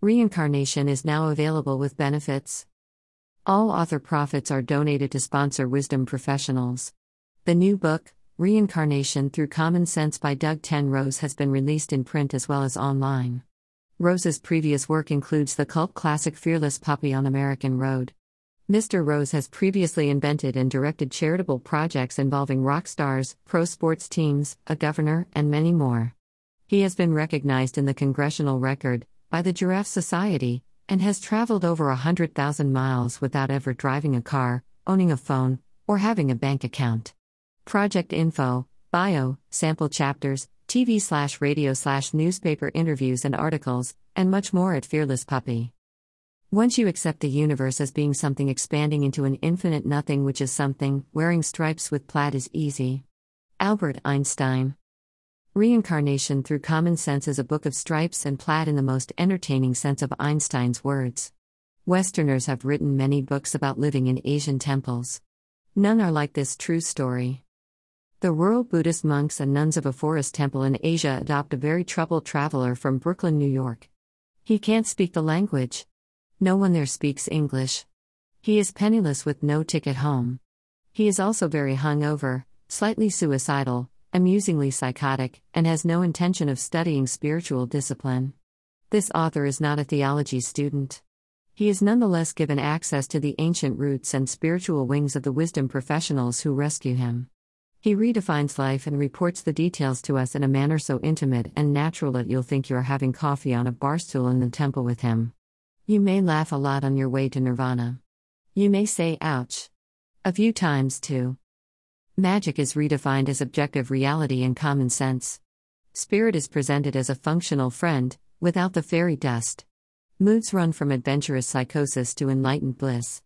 Reincarnation is now available with benefits. All author profits are donated to sponsor wisdom professionals. The new book, Reincarnation Through Common Sense by Doug Ten Rose, has been released in print as well as online. Rose's previous work includes the cult classic Fearless Puppy on American Road. Mr. Rose has previously invented and directed charitable projects involving rock stars, pro sports teams, a governor, and many more. He has been recognized in the Congressional Record, by the Giraffe Society, and has traveled over 100,000 miles without ever driving a car, owning a phone, or having a bank account. Project info, bio, sample chapters, TV slash radio slash newspaper interviews and articles, and much more at Fearless Puppy. Once you accept the universe as being something expanding into an infinite nothing, which is something, wearing stripes with plaid is easy. Albert Einstein. Reincarnation Through Common Sense is a book of stripes and plaid in the most entertaining sense of Einstein's words. Westerners have written many books about living in Asian temples. None are like this true story. The rural Buddhist monks and nuns of a forest temple in Asia adopt a very troubled traveler from Brooklyn, New York. He can't speak the language. No one there speaks English. He is penniless with no ticket home. He is also very hungover, slightly suicidal, amusingly psychotic, and has no intention of studying spiritual discipline. This author is not a theology student. He is nonetheless given access to the ancient roots and spiritual wings of the wisdom professionals who rescue him. He redefines life and reports the details to us in a manner so intimate and natural that you'll think you're having coffee on a barstool in the temple with him. You may laugh a lot on your way to nirvana. You may say, ouch. A few times, too. Magic is redefined as objective reality and common sense. Spirit is presented as a functional friend, without the fairy dust. Moods run from adventurous psychosis to enlightened bliss.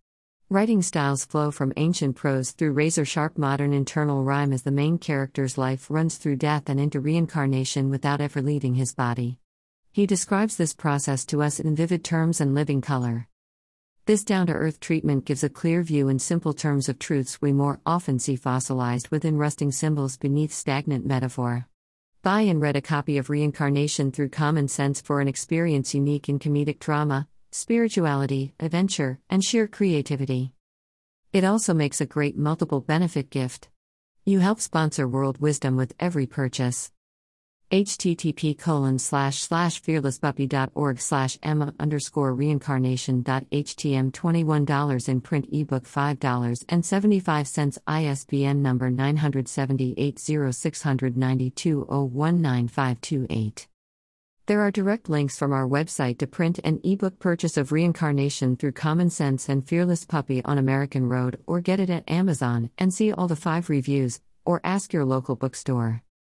Writing styles flow from ancient prose through razor sharp modern internal rhyme as the main character's life runs through death and into reincarnation without ever leaving his body. He describes this process to us in vivid terms and living color. This down to earth treatment gives a clear view in simple terms of truths we more often see fossilized within rusting symbols beneath stagnant metaphor. Buy and read a copy of Reincarnation Through Common Sense for an experience unique in comedic drama, spirituality, adventure, and sheer creativity. It also makes a great multiple benefit gift. You help sponsor World Wisdom with every purchase. Http colon slash slash fearlesspuppy.org slash emma underscore reincarnation htm $21 in print ebook $5.75 ISBN number 978 0692 019528 there are direct links from our website to print and ebook purchase of Reincarnation through Common Sense and Fearless Puppy on American Road, or get it at Amazon and see all the five reviews, or ask your local bookstore.